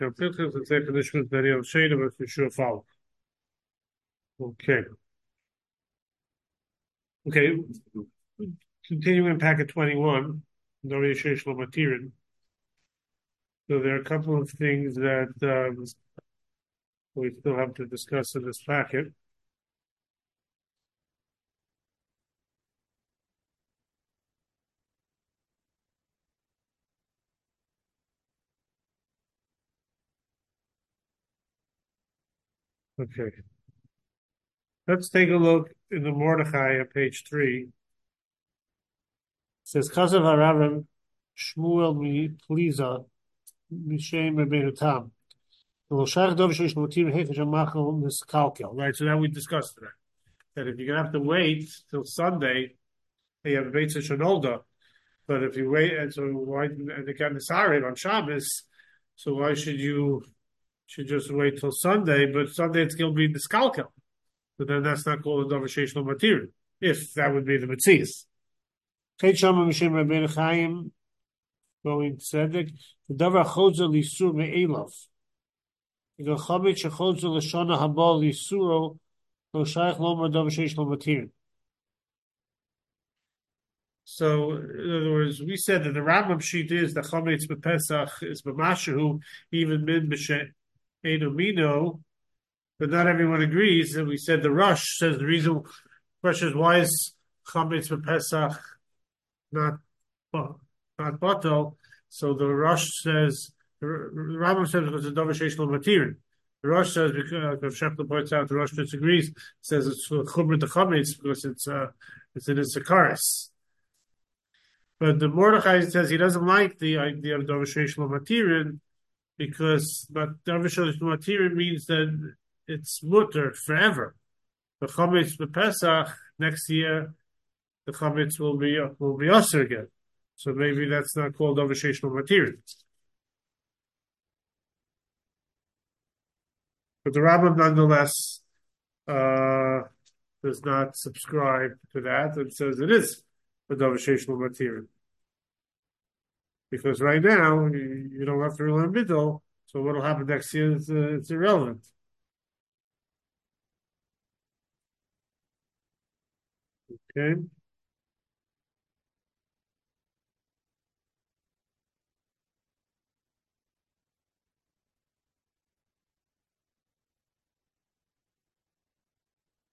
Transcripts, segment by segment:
Der Pilchus and Sefer Nishmas Daniel Sheda, but for sure follow. Okay. Okay. Continuing packet 21, Dori Shesh Matirin. So there are a couple of things that um, we still have to discuss in this packet. Okay. Let's take a look in the Mordechai at page three. It says Chazav Haravim Shmuel mi Pliza Mishem Rabbeinu Tam. Right, so that we discussed today. That if you're gonna have to wait till Sunday, you have a Beit Shanolda. But if you wait, and so why and they got Nisarim on Shabbos, so why should you should just wait till Sunday, but Sunday it's going to be the skalkel. But then that's not called a conversational material, if that would be the Metzias. Kate Shama Rabbeinu Chaim, going tzedek, the davar chodzer lisur me'elav. The chabit shechodzer l'shana haba lisuro, lo shaykh lomer davar sheish lo material. So, in other words, we said that the Rambam sheet is the chametz bepesach is b'mashahu even min b'she Edomino, but not everyone agrees. And we said the Rush says the reason question is why is Chametz for Pesach not not Bato? So the Rush says the Rambam says because it's Dover Sheish material. The Rush says because if Shepler points out the Rush disagrees, says it's Chumra the Chametz because it's uh it's in his Sakaris. But the Mordechai says he doesn't like the idea of Sheish material because but Darvish Matiri means that it's mutter forever. The chametz the Pesach next year, the chametz will be will be usher again. So maybe that's not called avisheshmal material. But the Rambam nonetheless uh, does not subscribe to that and says it is a avisheshmal material because right now you, you don't have to learn middle. So what will happen next year? is uh, it's irrelevant. Okay.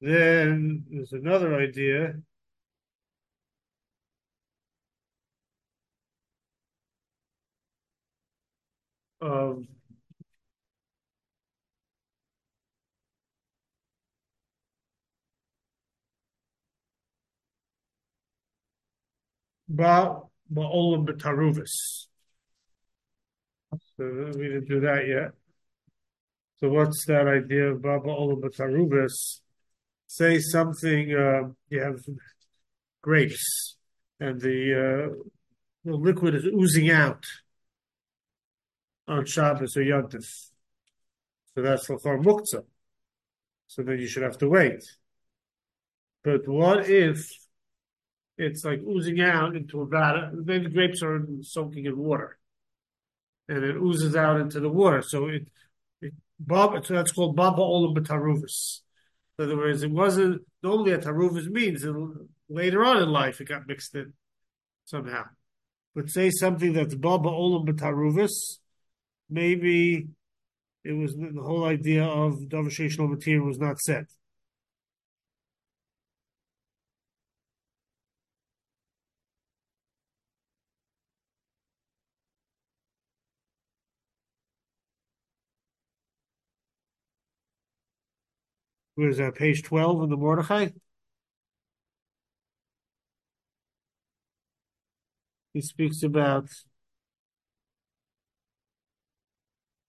Then there's another idea of ba ba'olam b'taruvis. So we didn't do that yet. So what's that idea of ba ba'olam b'taruvis? Say something. Uh, you have grapes, and the, uh, the liquid is oozing out on Shabbos or Yontif. So that's Lachor Muktzah. So then you should have to wait. But what if it's like oozing out into a batter? Then the grapes are soaking in water. And it oozes out into the water. So it, it Bob, so that's called Baba Olam B'Taruvis. In other words, it wasn't normally a Taruvis means later on in life it got mixed in somehow. But say something that's Baba Olam B'Taruvis, maybe it was the whole idea of Davasheshal material was not set. Where is that? Page 12 in the Mordechai? He speaks about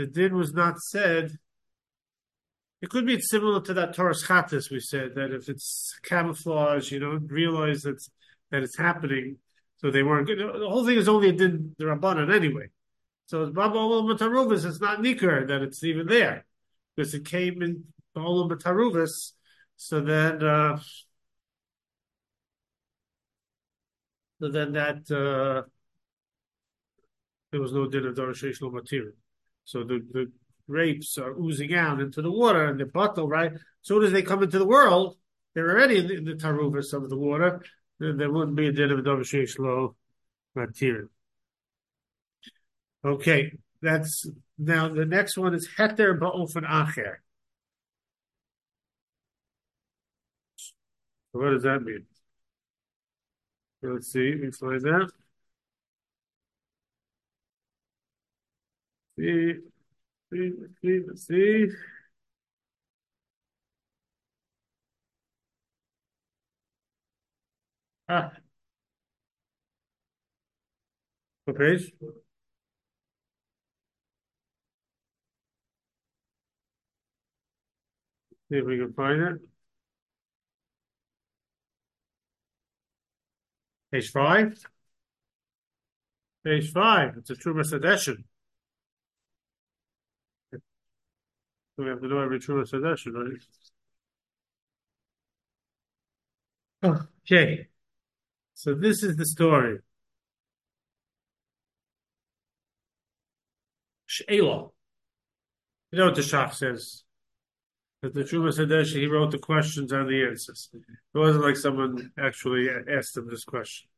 the din was not said. It could be similar to that Torah Chatis we said that if it's camouflage, you don't realize that that it's happening, so they weren't. Good. The whole thing is only a din the rabbanon anyway. So it's Baba Olam Bataruvis. It's not Nikar that it's even there because it came in Olam Bataruvis. So then, uh, so then that uh, there was no din of Dorasheshlo material. So the, the grapes are oozing out into the water and the bottle, right? As soon as they come into the world, they're already in the, in the taruvis of the water. Then there wouldn't be a din of Dorasheshlo material. Okay, that's now the next one is heter ba'ofen acher. What does that mean? Let's see, let's find that. See, see, see, see. Ah. What page? See if we can find it. Page five. Page five. It's a Trumas Hadeshen. We have to do every Trumas Hadeshen, right? Okay. So this is the story. She'ela. You know what the Shach says? That the Trumas Hadeshen, he wrote the questions and the answers. It wasn't like someone actually asked him this question.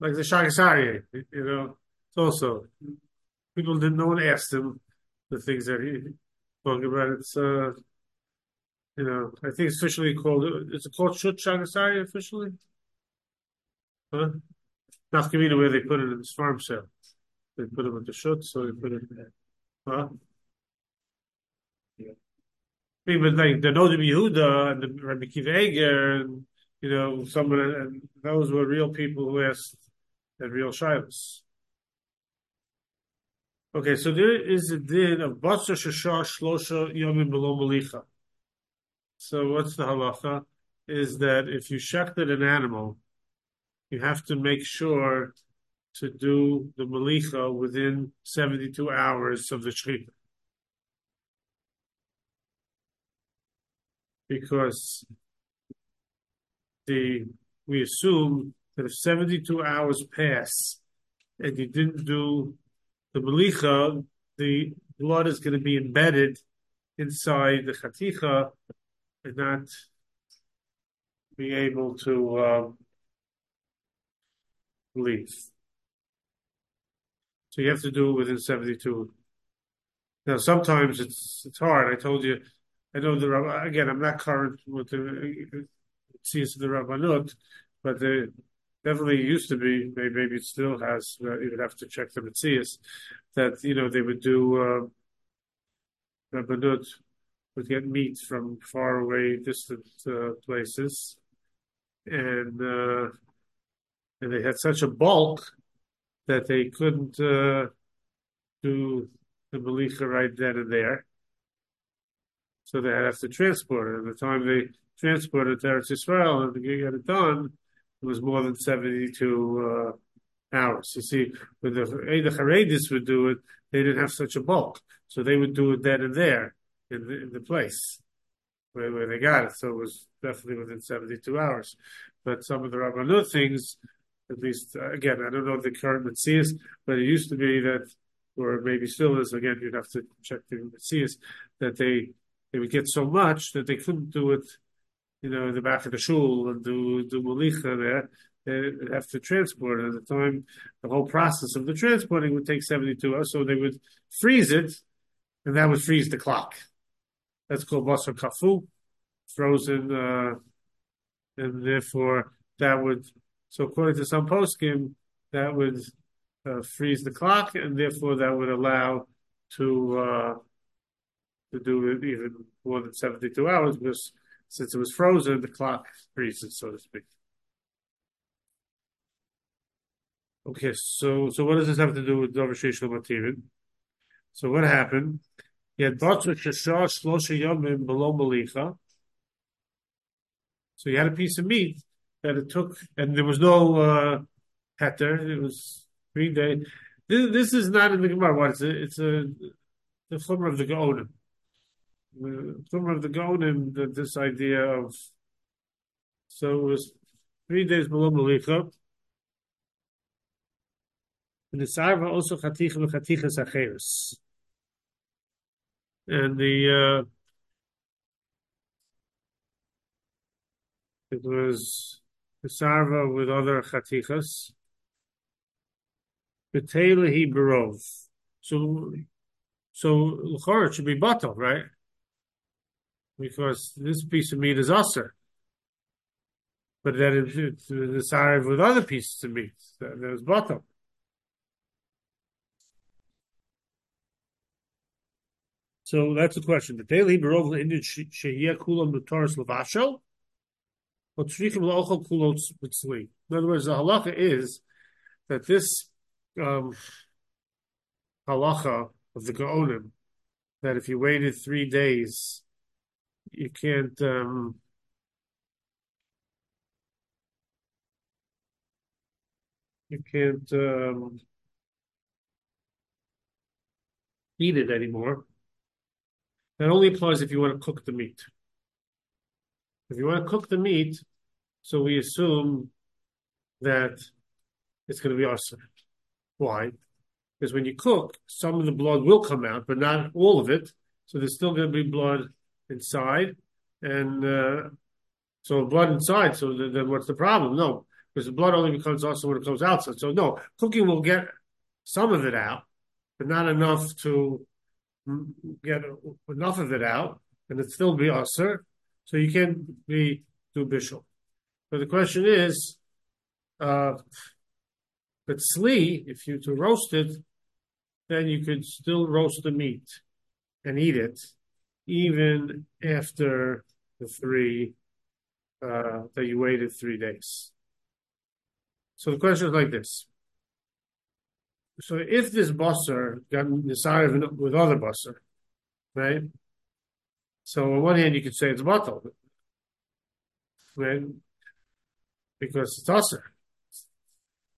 Like the Shaagas Aryeh, you know, it's also, people didn't, no one asked him the things that he talking about. It's, uh, you know, I think it's officially called, is it called Shut Shaagas Aryeh officially? Huh? Nafkamina, where they put it in this farm sale. They put it with the Shut, so they put it there. Huh? even like the Noda B'Yehuda and the Rabbi Kiva Eger and you know someone and those were real people who asked and real shilas. Okay, so there is a din of Batsa Shashar Shlosha Yomim Below Malicha. So what's the halacha? Is that if you shechted an animal, you have to make sure to do the malicha within 72 hours of the shechita. because the we assume that if 72 hours pass and you didn't do the malicha, the blood is going to be embedded inside the chaticha and not be able to um, leave. So you have to do it within 72. Now, sometimes it's it's hard. I told you I know the Rabbi, again. I'm not current with the uh, uh, uh, sees the Rabbanut, but they definitely used to be. Maybe, it still has. Uh, you would have to check the Metzias that you know they would do uh, Rabbanut would get meat from far away, distant uh, places, and uh, and they had such a bulk that they couldn't uh, do the malicha right then and there so they have to transport it. At the time they transported it there to Eretz Yisrael and to get it done, it was more than 72 uh, hours. You see, when the Eidah Haredis would do it, they didn't have such a bulk. So they would do it then and there in the, in the place where, where they got it. So it was definitely within 72 hours. But some of the Rabbanut things, at least, uh, again, I don't know the current Metzias, but it used to be that, or maybe still is, again, you'd have to check the Metzias, that they they would get so much that they couldn't do it, you know, in the back of the shul and do do malicha there. They'd have to transport. At the time, the whole process of the transporting would take 72 hours, so they would freeze it, and that would freeze the clock. That's called basar kafu, frozen, uh, and therefore that would, so according to some poskim, that would uh, freeze the clock, and therefore that would allow to uh, to do it even more than 72 hours because since it was frozen, the clock freezes, so to speak. Okay, so so what does this have to do with Dover Matirin? So what happened? He had Batra Shashar Shlosha Yomim below Malicha. So he had a piece of meat that it took, and there was no uh, heter. It was three days. This, this is not in the Gemara. What is it? It's a the chumrah of the Gaonim. Chumrah of the Gaonim. That this idea of so it was three days below Malicha. And the sarva also chaticha v'chaticha sacheres. And the uh, it was the sarva with other chatichas. B'teilehi barov. So, so l'chor should be bottle, right? Because this piece of meat is usher. But then it, it's the sarva with other pieces of meat. There's bottom. So that's the question. The daily barov Indian shehiyah kulam b'toras levasho, or tzrichim la'ochel kulot b'tzli. In other words, the halacha is that this um, halacha of the Gaonim, that if you waited three days, you can't um, you can't um, eat it anymore. That only applies if you want to cook the meat. If you want to cook the meat, so we assume that it's going to be awesome. Why? Because when you cook, some of the blood will come out, but not all of it. So there's still going to be blood inside, and uh, so blood inside. So then, then what's the problem? No, because the blood only becomes also when it comes outside. So no, cooking will get some of it out, but not enough to get enough of it out, and it still be usher. So you can't be do bishul. But the question is, uh, but sli, if you to roast it, then you could still roast the meat and eat it, even after the three uh, that you waited three days. So the question is like this. So if this busser got decided with other busser, right? So on one hand, you could say it's bottle, right? Because it's usher.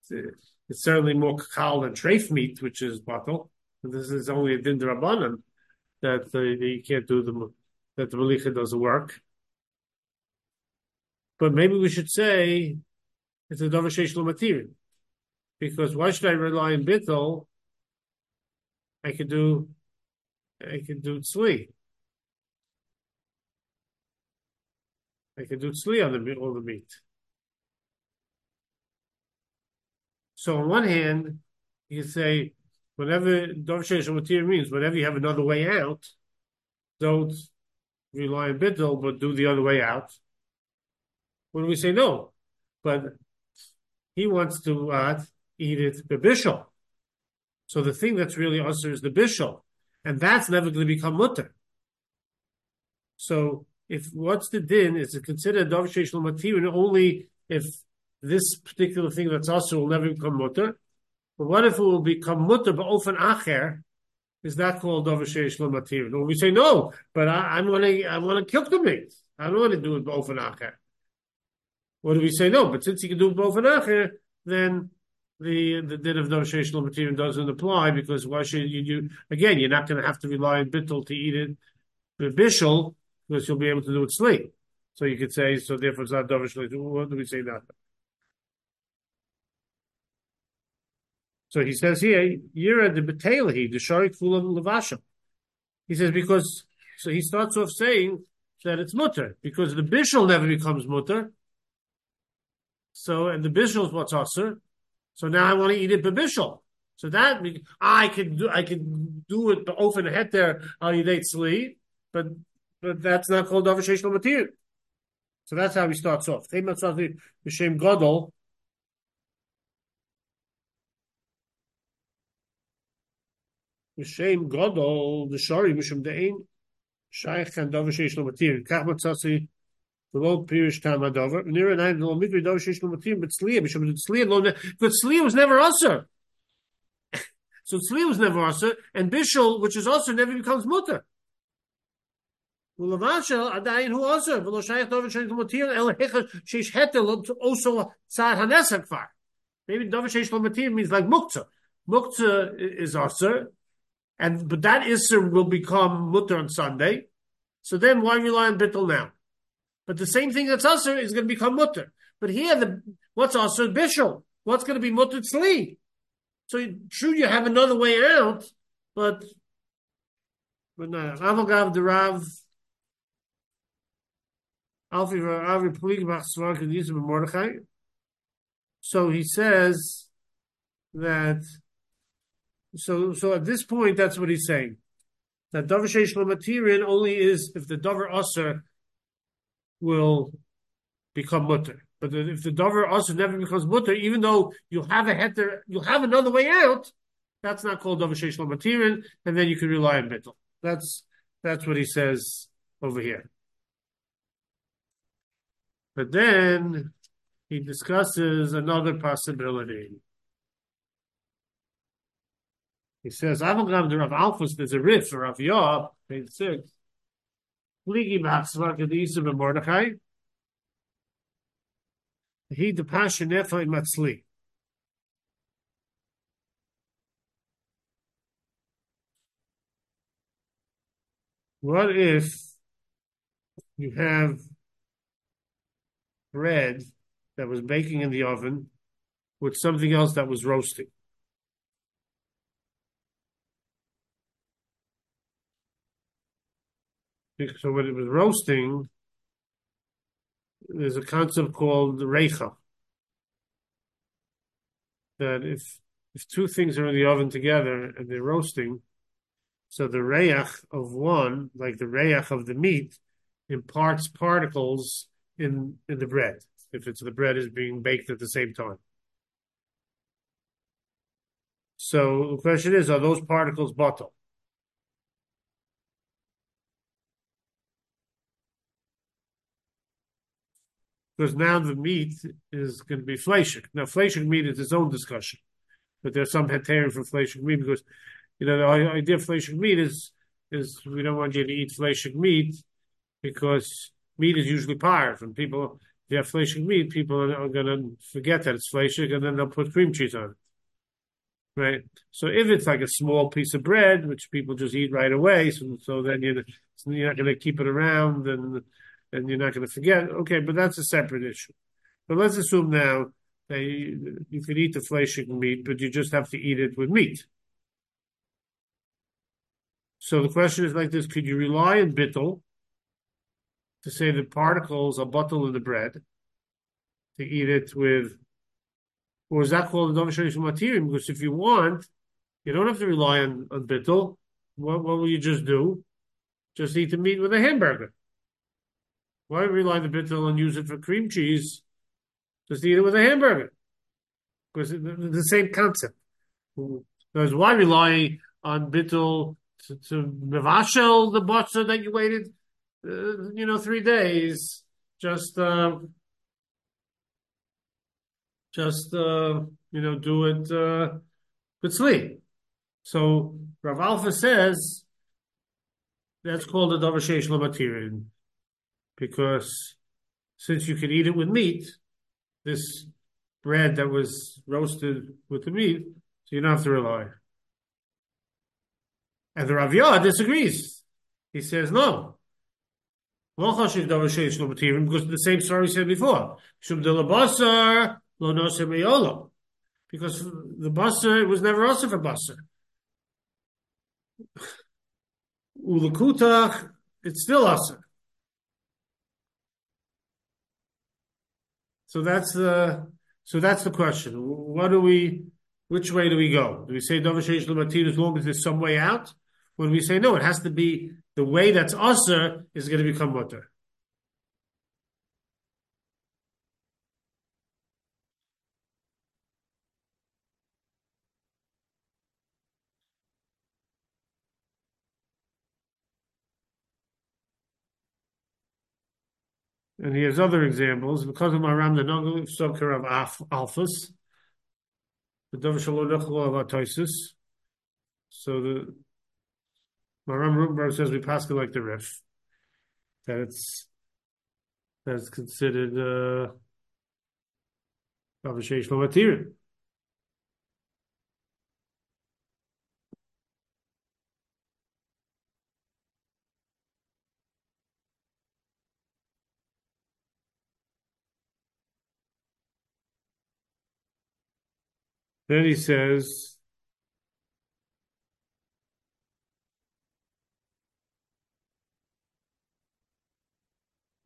It's certainly more kakal than treif meat, which is bottle. This is only a din that the, you can't do the that the malicha doesn't work. But maybe we should say it's a davar sheish material, because why should I rely on bittel? I could do, I could do tzli. I could do tzli on the all the meat. So on one hand, you say, whenever Dov means, whenever you have another way out, don't rely on Bittel, but do the other way out. When we say no, but he wants to uh, eat it the bishul. So the thing that's really usher is the bishul, and that's never going to become mutter. So if what's the din is to consider dov sheish only if this particular thing that's also will never become mutter. But what if it will become mutter but often acher? Is that called davashesh lamatir? Or we say no, but I, I want to I want to cook the meat. I don't want to do it often acher. What do we say no? But since you can do it often acher, then the the din of davashesh lamatir doesn't apply because why should you do? Again, you're not going to have to rely on bittel to eat it, bishul, because you'll be able to do it sleep. So you could say so. Therefore, it's not davish. What do we say that? So he says here, Yira the Betelehi, the Sharik of Levasha. He says because so he starts off saying that it's mutter because the bishul never becomes mutter. So and the bishul is what's usher. So now I want to eat it bishul. So that I can do I can do it often head there al yidei tzli, but but that's not called avisheshel material. So that's how he starts off. Mishem Godol, the Shari, Mishum Dein, Shaykh and Dover Sheish Lo Matir, Kach Matzasi, the Lo Pirish Tam Adover, Nira and I, the Lo Mikri Dover Sheish Lo Matir, but Tzliya, Mishum Tzliya, Lo, but Tzliya was never also. So tzli was never also, and bishul, which is also never becomes mutter. ולבשל עדיין הוא עוזר, ולא שייך דובר שיש לו מתיר, אלא היכא שיש היתר also צעד הנסר כבר. Maybe דובר שיש לו מתיר means like muktzah. Muktzah is also, and but that isser will become mutter on Sunday. So then why rely on bittul now? But the same thing that's usher is going to become mutter. But here, the what's usher bishul? What's going to be mutter tzli? So true, you have another way out, but but no. Avagav the. So he says that. So so at this point, that's what he's saying. That davar sheish matirin only is if the davar usher will become mutter. But if the davar also never becomes mutter, even though you have a heter, you have another way out, that's not called davar sheish matirin, and then you can rely on bittul. That's that's what he says over here. But then he discusses another possibility. He says, Avogam the Rav Alphus, there's a riff for Rav Yob, page six. Pligi b'achsvar kedisa b'mordechai. He the passionefa in matzli. What if you have bread that was baking in the oven with something else that was roasting? So when it was roasting, there's a concept called reicha. That if if two things are in the oven together and they're roasting, so the reach of one, like the reach of the meat, imparts particles in in the bread. If it's the bread is being baked at the same time. So the question is, are those particles bottle? Because now the meat is going to be fleshik. Now, fleshik meat is its own discussion, but there's some heterim for fleshik meat because, you know, the idea of fleshik meat is is we don't want you to eat fleshik meat because meat is usually parv, and people, if you have meat, people are, are going to forget that it's fleshik, and then they'll put cream cheese on it. Right. So if it's like a small piece of bread, which people just eat right away, so, so then you're, you're not going to keep it around and and you're not going to forget. Okay, but that's a separate issue. But let's assume now that you, you could eat the fleshing meat, but you just have to eat it with meat. So the question is like this: Could you rely on bittel to say the particles are bottle in the bread to eat it with, or is that called a material? Because if you want, you don't have to rely on, on bittel. What, what will you just do? Just eat the meat with a hamburger. Why rely on the bittul and use it for cream cheese? Just eat it with a hamburger. Because it's the same concept. Because why rely on bittul to, to mevashel the butcher that you waited, uh, you know, three days? Just, uh, just, uh, you know, do it, uh, with sleep. So Rav Alpha says that's called a davar sheish because since you can eat it with meat, this bread that was roasted with the meat, so you don't have to rely. And the Rav disagrees. He says no. Because the same story we said before. Because the basar was never also for basar. Ulakutach, it's still asr. So that's the so that's the question. What do we? Which way do we go? Do we say Dover Sheish as long as there's some way out? When we say no, it has to be the way that's usher is going to become mutter. And he has other examples. Because of Maram the Nogel Soker of Alphas, the Dov of Atoisis, So the Maram Rothenburg says we pass it like the Rif, that it's that's considered uh, material. Then he says,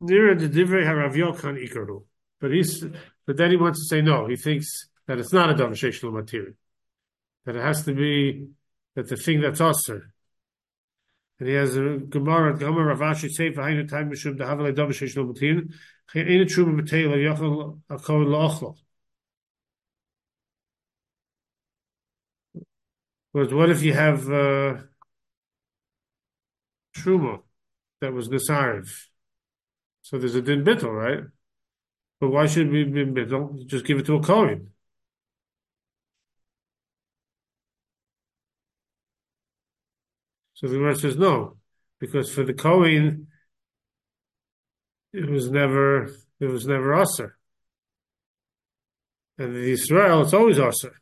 the divrei harav ikaru. But he's, but then he wants to say no. He thinks that it's not a davasheshul material. That it has to be that the thing that's usher. And he has a Gemara, Gemara Ravashi Sefer Hainu Time Mishum Dahavale Davasheshul material. Ain't a true material. But what if you have uh, Truma that was Nisariv? So there's a din bittel, right? But why should we be bittel? Just give it to a Kohen. So the Gemara says no, because for the Kohen, it was never it was never aser, and in Israel it's always aser.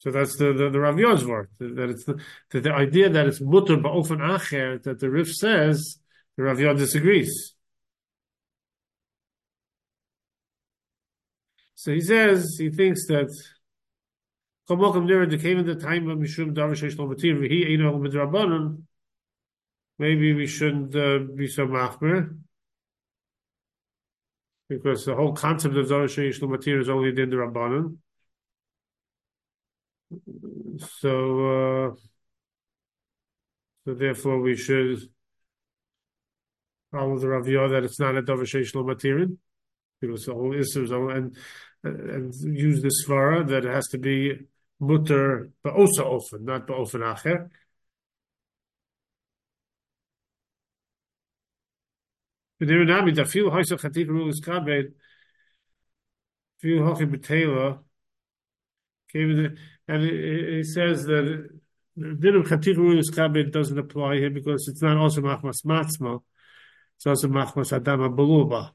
So that's the the, the Rav Yozvar, that it's the, that the idea that it's mutter ba'ofen acher that the Rif says, the Rav Yod disagrees. So he says he thinks that came in the time of Mishum Maybe we shouldn't uh, be so machmer because the whole concept of Darash Matir is only in the Rabbanon. So, uh, so therefore, we should follow the Raviyah that it's not a davasheshlo material because the whole issues and and use the svara that it has to be mutter also often, not ba'ofen acher. V'nirinami da fil hoysa chatik rulis kabed fil hochi betela and he says that the din of chatirus kabed doesn't apply here because it's not also machmas matzma, it's also machmas adama beluba.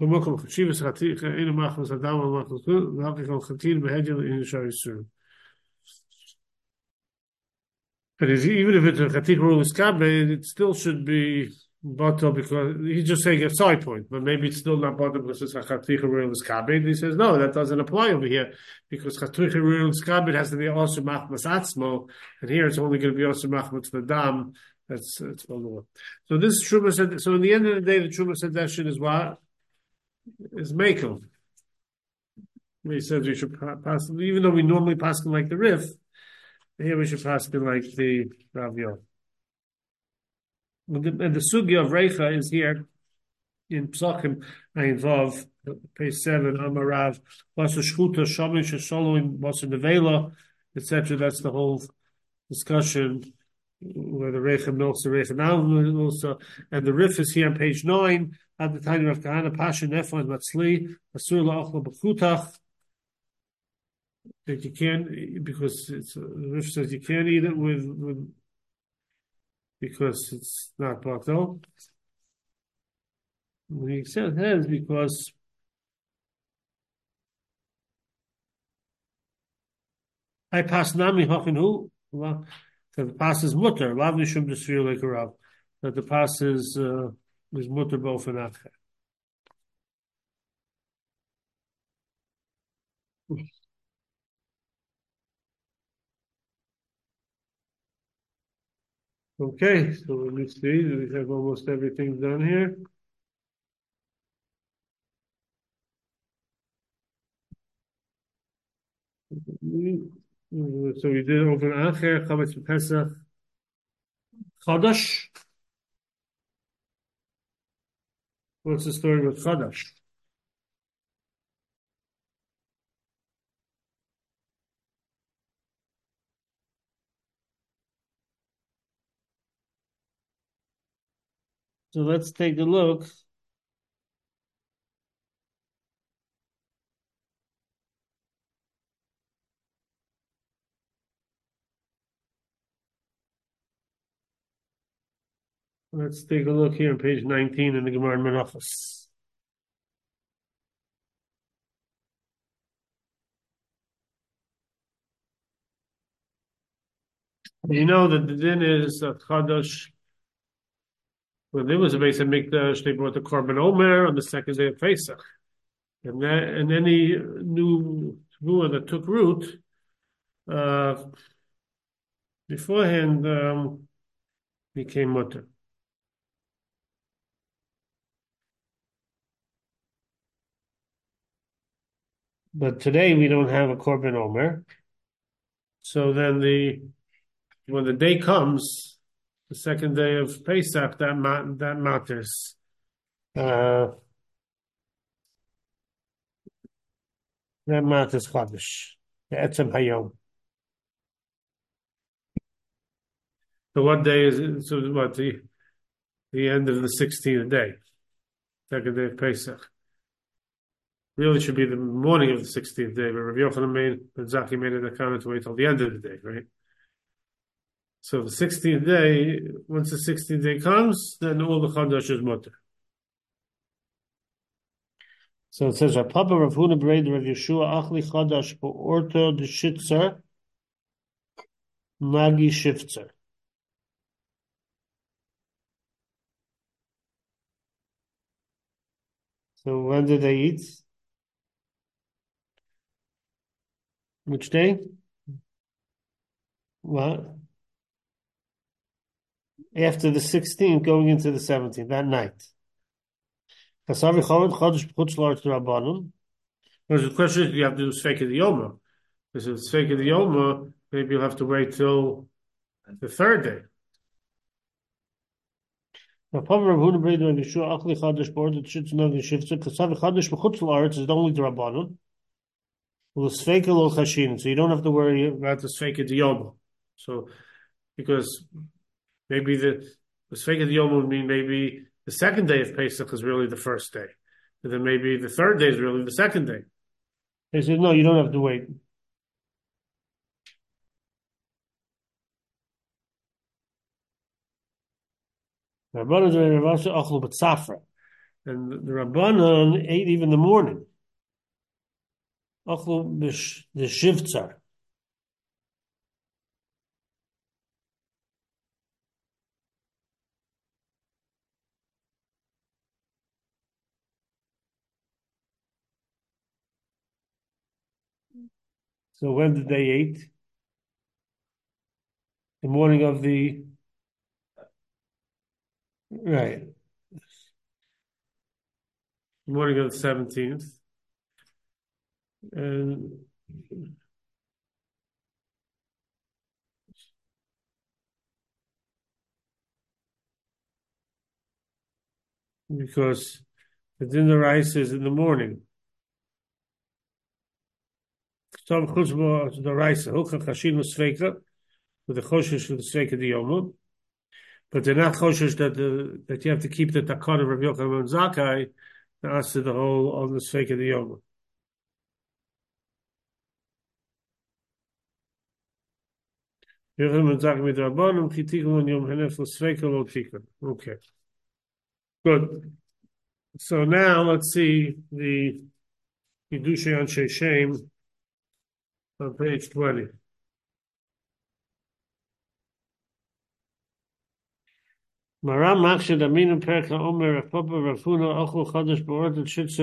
במקום חשיבס חתיך אין מחמס אדם ומחמס ואחר כך חתיל בהגל אין שער ישראל. But even if it's a chatik rule is it still should be bottle uh, because he's just saying a side point, but maybe it's still not bottle because it's a chaticha real skabed. He says no, that doesn't apply over here because chaticha real skabed has to be also machmas atzmo, and here it's only going to be also machmas the dam. That's that's well So this truma said. So in the end of the day, the truma suggestion is what is makel. He says we should pass, even though we normally pass them like the riff, here we should pass them like the raviol. And the, sugya of Reicha is here in Psachim involve page seven, Amarav, Vasa Shchuta, Shamish, Shaloim, Vasa Nevela, etc. That's the whole discussion where the Reicha milks the Reicha now also, and the Rif is here on page nine, at the time of Kahana, Pasha, Nefa, and Matzli, Asur La'achla B'chutach, that you can't, because it's, the Rif says you can't eat it with, with because it's not batal. We said has because I pass nami hachinu. That the pass is mutter. Lav nishum desfir like a. That the pass is uh, is mutter both and. Okay, so let me see. We have almost everything done here. So we did over Acher, Chametz Pesach, Chadash. What's the story with Chadash? So let's take a look. Let's take a look here on page 19 in the government office. You know that the din is a chadash when there was a base Mikdash, they brought the Korban Omer on the second day of Pesach. And, that, and any new Tavua that took root, uh, beforehand, um, became mutter. But today we don't have a Korban Omer. So then the when the day comes, the second day of Pesach, that ma- that matters. Uh, that matters Chodesh. Etzem Hayom. So what day is it? So what the the end of the sixteenth day, second day of Pesach. Really should be the morning of the sixteenth day, but Rabbi Yochanan made, Zaki made it a comment to wait till the end of the day, right? So the 16th day, once the 16th day comes, then all the Chadash is mutter. So it says, Papa Rav Huna Bered Rav Yeshua Achli Chadash Orto de Shitzer Magi Shiftzer. So when did they eat? Which day? What? After the 16th, going into the 17th, that night. Because the question is, you have to do Sfeik of the Yoma. Because if it's Sfeik of the Yoma, maybe you'll have to wait till the third day. Now, Papa Rav Huna Breda and Yeshua Achli Chadash that Shitz Nog and Shifza Kasav Chadash B'chutz La'aretz is only the. Well, Sfeika Lo Chashin, so you don't have to worry about the Sfeika Diyoma. So, because Maybe the Sveka Yom would mean maybe the second day of Pesach is really the first day. And then maybe the third day is really the second day. They said, no, you don't have to wait. And the Rabbanon ate even the morning. the shivtzar. So when did they eat? The morning of the right. The morning of the seventeenth. And because the dinner rice is in the morning. Tom Chuzbo the rice Hocha Chashin Sveka with the Choshesh with the Sveka Diyomim. But they're not Choshesh that the, that you have to keep the Takon of Rabbi Yochanan and Zakai as to the whole on the Sveka Diyomim. Yochanan and Zakai with Rabbanim Chitikun on Yom Hanef Sveka Lo. Okay. Good. So now let's see the Yidushay on Sheshem on page 20. Maram Aminu Perka Omer Rafoba Rafuna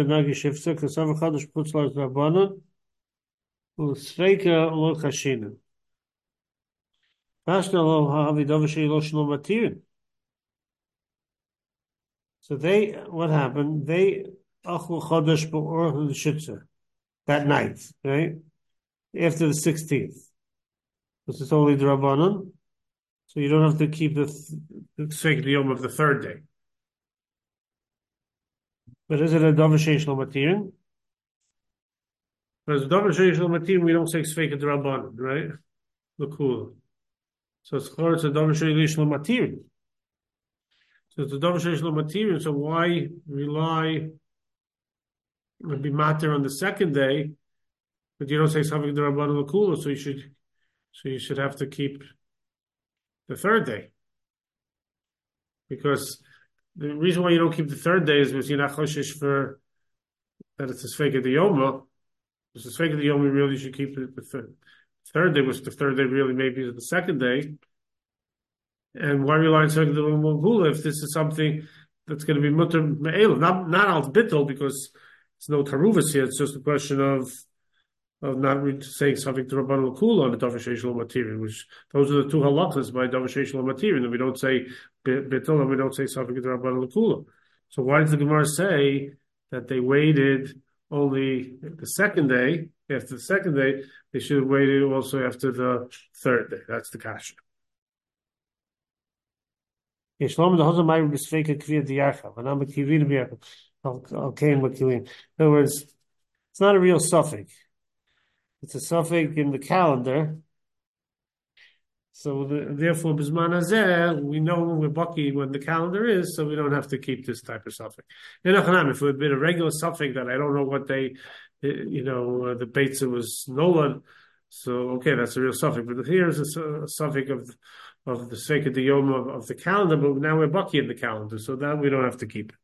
Nagi Kasav Lo Lo Dovashi Lo Shlo Matirin So they, what happened? They Ochel Chadash Ba'ordet Shitzer that night, right? After the 16th. This is only the Rabbanon. So you don't have to keep the, the Yom of the third day. But is it a Davar Sheish Matirin? But as a Davar Sheish we don't say the Rabbanon, right? Look cool. So it's called a Davar Sheish Matirin. So it's a Davar Sheish Matirin, so why rely and be matter on the second day but you don't say something the Rabban Lakula, so you should so you should have to keep the third day. because the reason why you don't keep the third day is because you're not choshish for that it's a fake of the yoma. It's a the yoma. Really, should keep the, the third, third day, was the third day really maybe is the second day. And why rely on second day if this is something that's going to be mutter me'elav, not not al bittel because it's no taruvas here. It's just a question of of not saying something to Rabban Lakula on the davar sheyesh lo matirin, which those are the two halachas by davar sheyesh lo matirin. And we don't say bittul and we don't say something to Rabban Lakula. So why does the Gemara say that they waited only the second day? After the second day, they should have waited also after the third day. That's the kasha. In other words, it's not a real suffix. It's a suffix in the calendar. So the, therefore, Bisman we know when we're bucky when the calendar is, so we don't have to keep this type of suffix. In Achanam, if it had been a regular suffix that I don't know what they, you know, uh, the Beitza was Nolan, so okay, that's a real suffix. But here is a, a suffix of of the sake of the yom of, of, the calendar, but now we're bucky in the calendar, so that we don't have to keep it.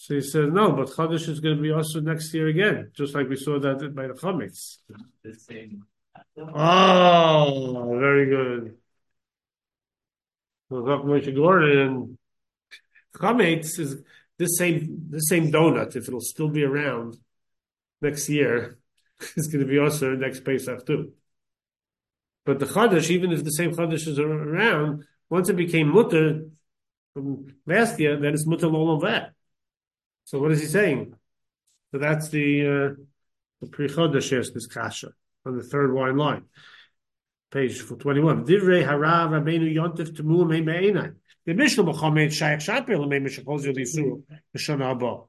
So he says, no, but Chadash is going to be also next year again, just like we saw that by the Chametz. Oh, very good. Moshe Gordon, Chametz is this same this same donut, if it'll still be around next year, is going to be also next Pesach too. But the Chadash, even if the same Chadash is around, once it became mutter from last year, then it's mutter all that. So what is he saying? So that's the uh, the pre Chadash this kasha on the third wine line, page twenty one. Divrei harav rabbeinu yontif temu me'einai. The Mishnah Mohammed Shaykh Shapir Lemay Mishachol Zil Yisur B'Shana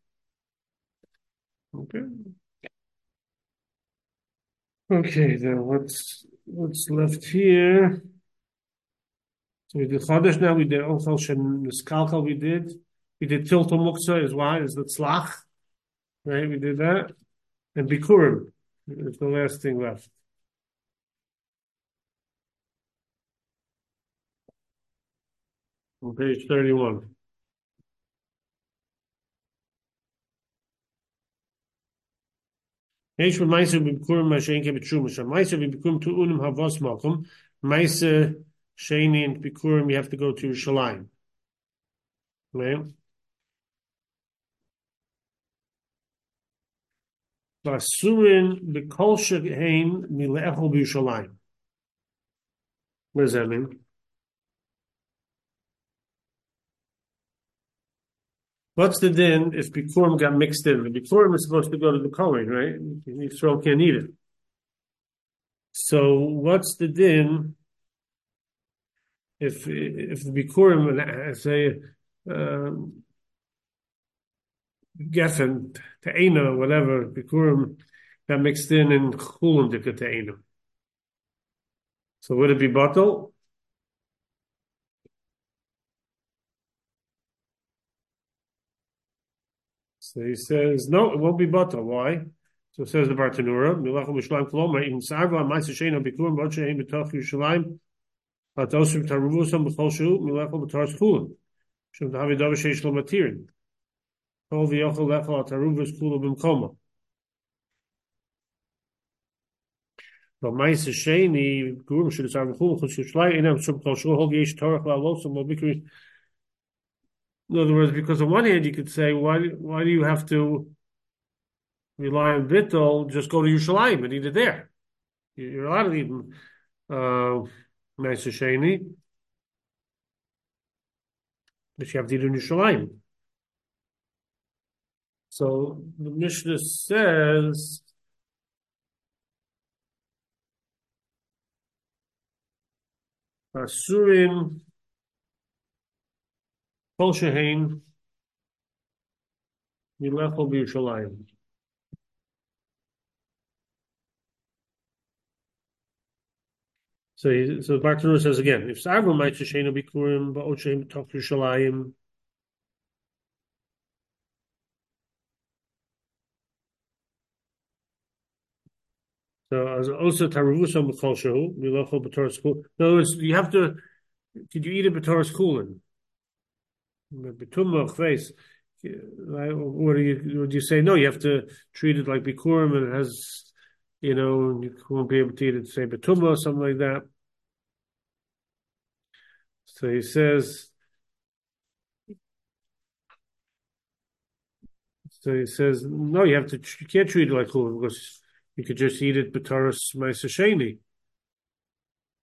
Okay. Okay, then what's what's left here? So we did Chodesh now, we did Ochel Shem Niskalkal, we did. We did Tiltul Muksa as well, is the Tzlach. Right, we did that. And Bikurim is the last thing left. on page 31. Bikurim mashenke betshum. Meiser bikurim unim havos sheni and you have to go to Yerushalayim. Right? Basurin bekol shehein milechol b'Yerushalayim. What does that mean? What's the din if Bikurim got mixed in? The Bikurim is supposed to go to the Kohen, right? Yisrael can't eat it. So what's the din if if the Bikurim, say, um, Geffen, Te'ena, whatever, Bikurim got mixed in and Chulim Te'ena. So would it be batel? So he says, no, it won't be butter. Why? So says the Bartanura, Milachim Mishlam Koloma, in Sarva, Maisa Shena, Bikurim, Botsheim, Betoch, Yerushalayim, Taruvusam, Bechol Shu, Milachim, B'Taras Shem Davi Dava Sheish Lo Kol V'yochel Lechel, Taruvus, Kula, B'Mkoma. But Maisa Bikurim, Shul Sarva Chus Inam, Shem Kol Shu, Hol Torah, La'alosam, Lo Bikurim, in other words, because on one hand you could say, why why do you have to rely on Bittel? Just go to Yerushalayim and eat it there. You're allowed to eat uh, Ma'aser Sheni, but you have to eat in Yerushalayim. So the Mishnah says. Asurim Kol Shehein Milechol B'Yerushalayim. So he, so Bartanur says again, if Sarva might Sheshenu Bikurim Ba'ot Shehem Tok Yerushalayim So as also taruvusa b'chol shehu milochol b'torah school. In other words, you have to. Could you eat it b'torah schooling? Betumah face. What do you? Would you say? No, you have to treat it like bikurim, and it has, you know, you won't be able to eat it. Say betumah or something like that. So he says. So he says, no, you have to. You can't treat it like chulin because you could just eat it b'taras ma'asasheni.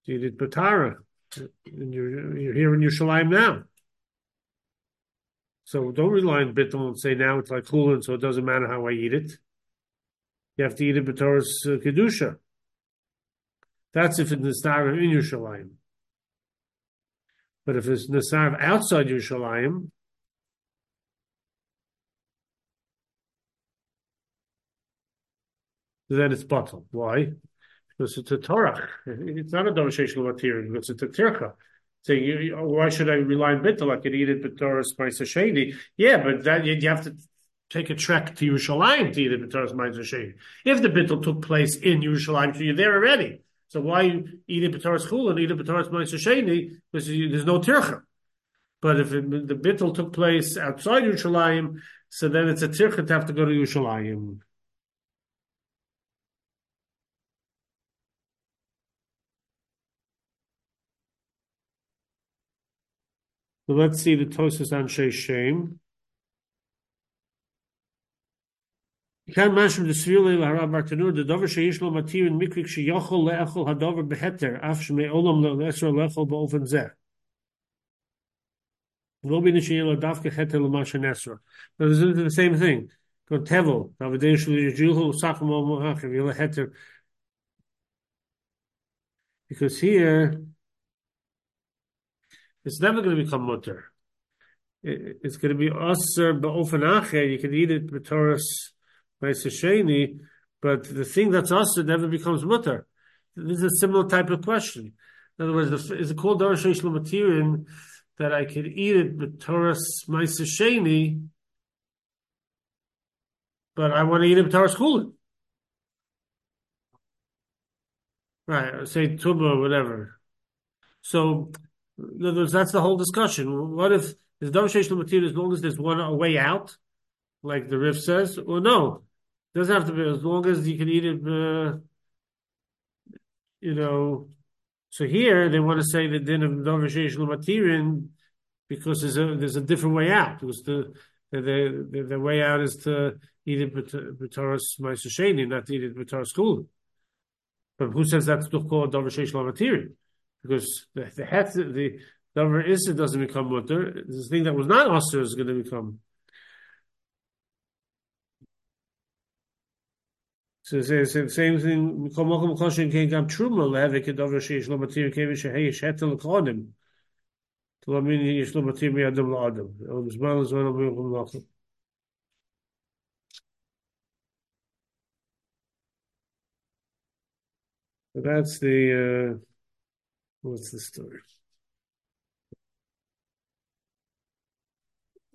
Eat it b'tara, and you're you're here in Yerushalayim now. So don't rely on bittul and say now it's like chulin, so it doesn't matter how I eat it. You have to eat it b'taras uh, kedusha. That's if it's nisar in Yerushalayim. But if it's nisar outside Yerushalayim, then it's batel. Why? Because it's a Torah. It's not a domeshational material because it's a tircha. You, why should I rely on bittul? I could eat it b'toras ma'aseh Yeah, but that you have to take a trek to Yerushalayim to eat it b'toras ma'aseh If the bittul took place in Yerushalayim, so you're there already. So why eat it b'toras chul and eat it b'toras ma'aseh Because there's no tircha. But if it, the bittul took place outside Yerushalayim, so then it's a tircha to have to go to Yerushalayim. So let's see the Tosfos Anshei Shem. Kan mashim de svile la rab bartanur de dover sheish lo matir in mikrik she yochol leechol hadover beheter af shme olam lesor leechol beofen zeh. Nesor. But it's the same thing. Go tevel, avadei shli yijulhu sacham o mohachiv yila heter. Because here, it's never going to become mutter. It's going to be usher ba'ofen acher. You can eat it b'toras ma'aseh but the thing that's usher never becomes mutter. This is a similar type of question. In other words, is it called darash sheish that I could eat it b'toras ma'aseh but I want to eat it b'toras chulin? Right, say tuba or whatever. So in other words, that's the whole discussion. What if there's no sheish as long as there's one way out, like the Rif says, or no? It doesn't have to be as long as you can eat it. Uh, you know, so here they want to say that din of davar sheish because there's a there's a different way out. Because the the the, the way out is to eat it b'taras ma'aseh not to eat it b'taras school. But who says that's to call davar sheish material? Because the the het the davar issa doesn't become mutter. The thing that was not usher is going to become. So the same thing. Kol mokum koshin kein gam truma lehevik davar sheish lo matir kevi shehei shetel kodim. To lo min yesh lo matir mi adam lo adam. El mizman zman lo bin kum lachem. That's the. Uh, What's the story?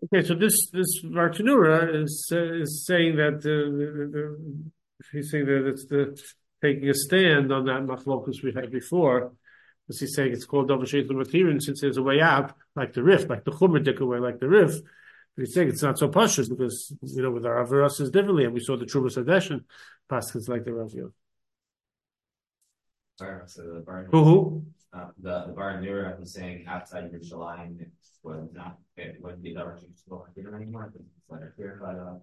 Okay, so this this Bartanura is uh, is saying that uh, the, the, he's saying that it's the taking a stand on that machlokus we had before. Because he's saying it's called davar sheyesh lo matirin since there's a way out, like the Rif, like the chumadik way, like the Rif. But he's saying it's not so pashas because you know with our averus is differently, and we saw the Trumas Hadeshen paskins like the Ravio. Who who? Uh, the the Bartanura was saying outside Yerushalayim it was not it wouldn't be the Rosh here anymore. It's like a uh,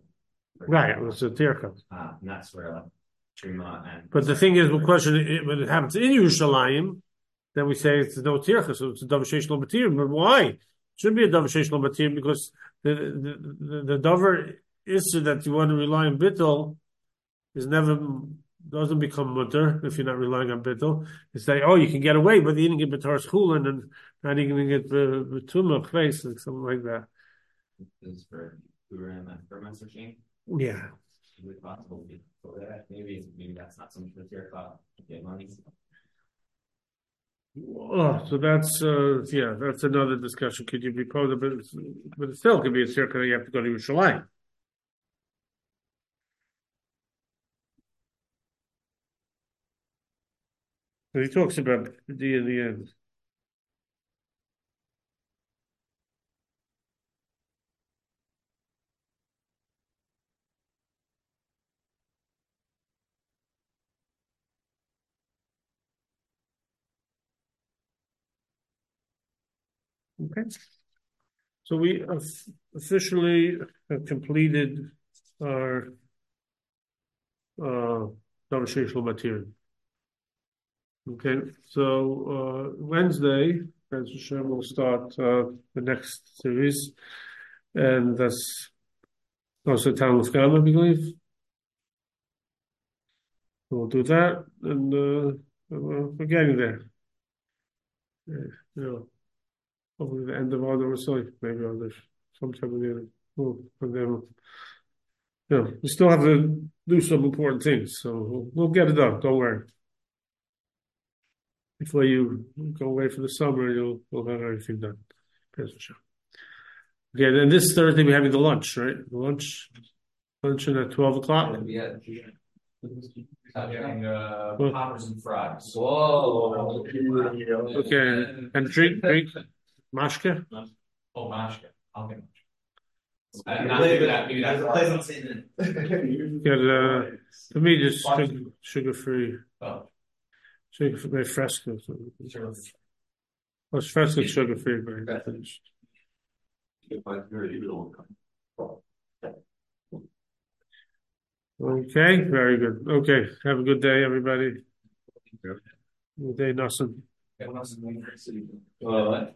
Right, it was a tircha. uh, and that's where like Trima and But the thing is, the question it, when it happens in Yerushalayim, then we say it's no tircha, so it's a davar sheyesh lo matirin. But why? It should be a davar sheyesh lo matirin because the the the, the davar issue that you want to rely on bittel is never doesn't become mutter if you're not relying on bittul. You say, oh, you can get away with eating it b'taras chulin and not eating it b'tumah face and something like that. This is for Purim and for Ma'aser Sheni. Yeah. Is it possible that? Maybe, maybe that's not something to care about. Get money. Oh, so that's uh, yeah, that's another discussion. Could you be of it? But it still could be a circle. You have to go to Yerushalayim. He talks about the the end. Okay. So we officially have completed our uh conversational material. Okay, so uh Wednesday, as Hashem will start uh the next series, and that's also Town of Gama, I believe. We'll do that, and uh we're getting there. Yeah, know probably the end of Adam Sorry, maybe I'll sometime in the. Oh, and then, yeah, we still have to do some important things, so we'll, we'll get it done. Don't worry. Before you go away for the summer, you'll we'll have everything done. Okay, then this Thursday we're having the lunch, right? The lunch, luncheon at twelve o'clock. Yeah. Having uh, Well- poppers and fries. Whoa. Okay, and drink, drink, mashka. Oh, mashka. I'll get mashka. Uh, not maybe that, maybe that's. Get uh, for me just sugar, sugar free, Oh, sugar free Fresca. So. sure. Well, Fresca sugar free, but finished. Okay, very good. Okay, have a good day, everybody. Good day, Nelson. What?